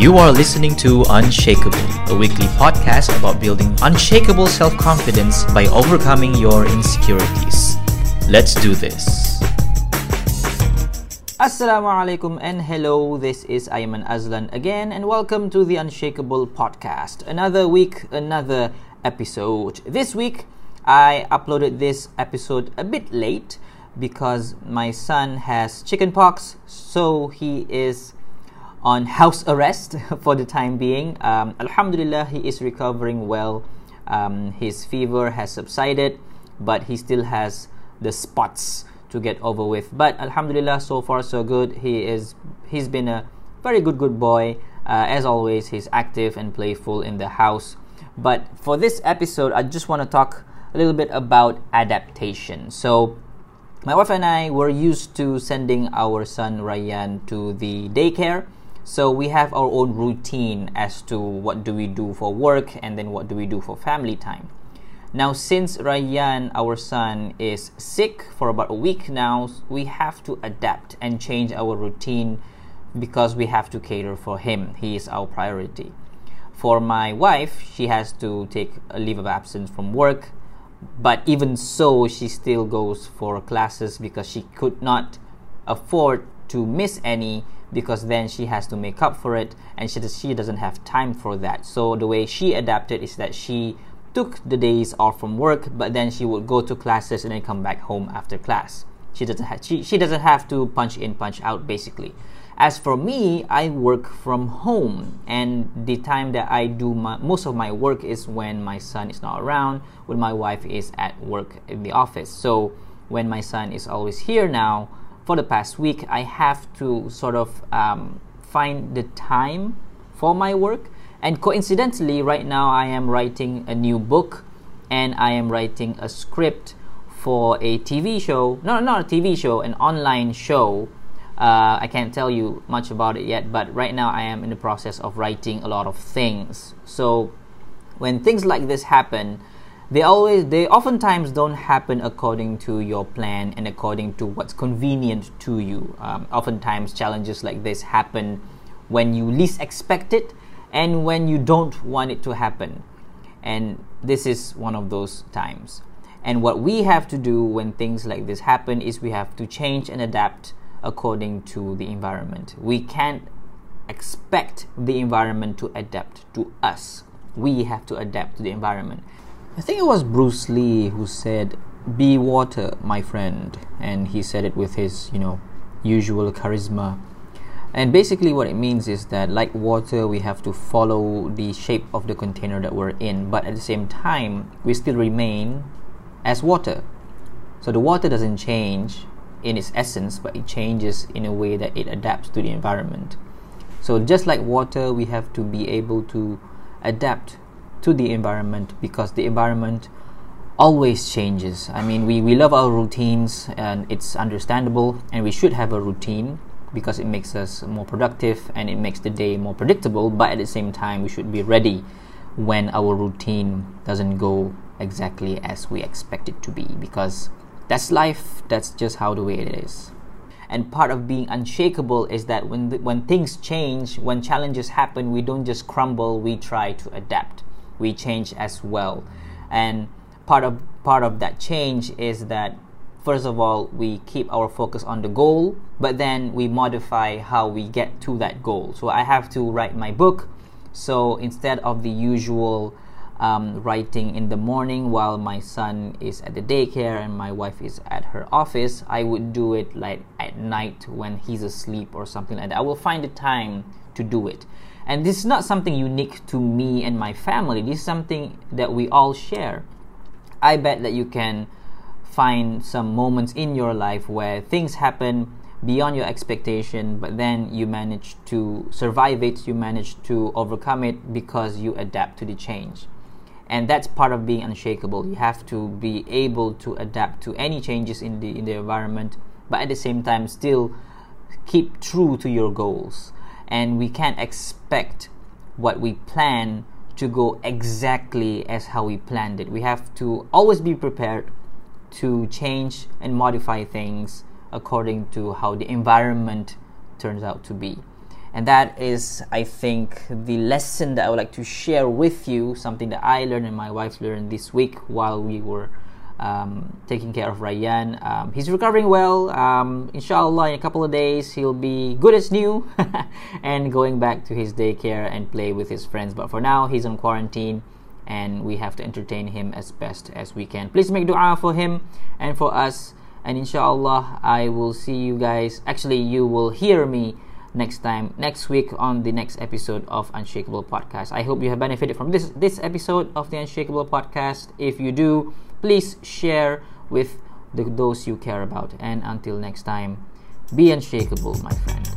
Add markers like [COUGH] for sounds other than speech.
You are listening to Unshakable, a weekly podcast about building unshakable self confidence by overcoming your insecurities. Let's do this. Assalamu alaikum and hello, this is Aiman Azlan again, and welcome to the Unshakable podcast. Another week, another episode. This week, I uploaded this episode a bit late because my son has chickenpox, so he is on house arrest [LAUGHS] for the time being. Um, Alhamdulillah, he is recovering well. Um, his fever has subsided, but he still has the spots to get over with. But Alhamdulillah, so far so good. He is he's been a very good good boy. Uh, as always, he's active and playful in the house. But for this episode, I just want to talk a little bit about adaptation. So my wife and I were used to sending our son Ryan to the daycare so we have our own routine as to what do we do for work and then what do we do for family time. Now, since Ryan, our son, is sick for about a week now, we have to adapt and change our routine because we have to cater for him. He is our priority. For my wife, she has to take a leave of absence from work, but even so, she still goes for classes because she could not afford to miss any because then she has to make up for it and she, she doesn't have time for that. So the way she adapted is that she took the days off from work, but then she would go to classes and then come back home after class. She doesn't have, she, she doesn't have to punch in, punch out basically. As for me, I work from home, and the time that I do my, most of my work is when my son is not around, when my wife is at work in the office. So when my son is always here now, for the past week, I have to sort of um, find the time for my work. And coincidentally, right now I am writing a new book and I am writing a script for a TV show. No, not a TV show, an online show. Uh, I can't tell you much about it yet, but right now I am in the process of writing a lot of things. So when things like this happen, they always they oftentimes don't happen according to your plan and according to what's convenient to you. Um, oftentimes challenges like this happen when you least expect it and when you don't want it to happen. And this is one of those times. And what we have to do when things like this happen is we have to change and adapt according to the environment. We can't expect the environment to adapt to us. We have to adapt to the environment I think it was Bruce Lee who said, "Be water, my friend," and he said it with his, you know, usual charisma. And basically, what it means is that, like water, we have to follow the shape of the container that we're in, but at the same time, we still remain as water. So the water doesn't change in its essence, but it changes in a way that it adapts to the environment. So just like water, we have to be able to adapt to the environment because the environment always changes. I mean, we, we love our routines and it's understandable, and we should have a routine because it makes us more productive and it makes the day more predictable. But at the same time, we should be ready when our routine doesn't go exactly as we expect it to be because that's life, that's just how the way it is. And part of being unshakable is that when, when things change, when challenges happen, we don't just crumble, we try to adapt we change as well. And part of part of that change is that first of all we keep our focus on the goal but then we modify how we get to that goal. So i have to write my book. So instead of the usual um, writing in the morning while my son is at the daycare and my wife is at her office i would do it like at night when he's asleep or something like that. I will find the time to do it and this is not something unique to me and my family. This is something that we all share. I bet that you can find some moments in your life where things happen beyond your expectation, but then you manage to survive it, you manage to overcome it because you adapt to the change. And that's part of being unshakable. You have to be able to adapt to any changes in the in the environment, but at the same time still keep true to your goals and we can't expect what we plan to go exactly as how we planned it. We have to always be prepared to change and modify things according to how the environment turns out to be. And that is, I think, the lesson that I would like to share with you, something that I learned and my wife learned this week while we were um, taking care of Ryan. Um, he's recovering well. Um, inshallah, in a couple of days, he'll be good as new [LAUGHS] and going back to his daycare and play with his friends. But for now, he's on quarantine and we have to entertain him as best as we can. Please make dua for him and for us. And inshallah, I will see you guys. Actually, you will hear me next time next week on the next episode of unshakable podcast i hope you have benefited from this this episode of the unshakable podcast if you do please share with the, those you care about. And until next time be unshakable my friend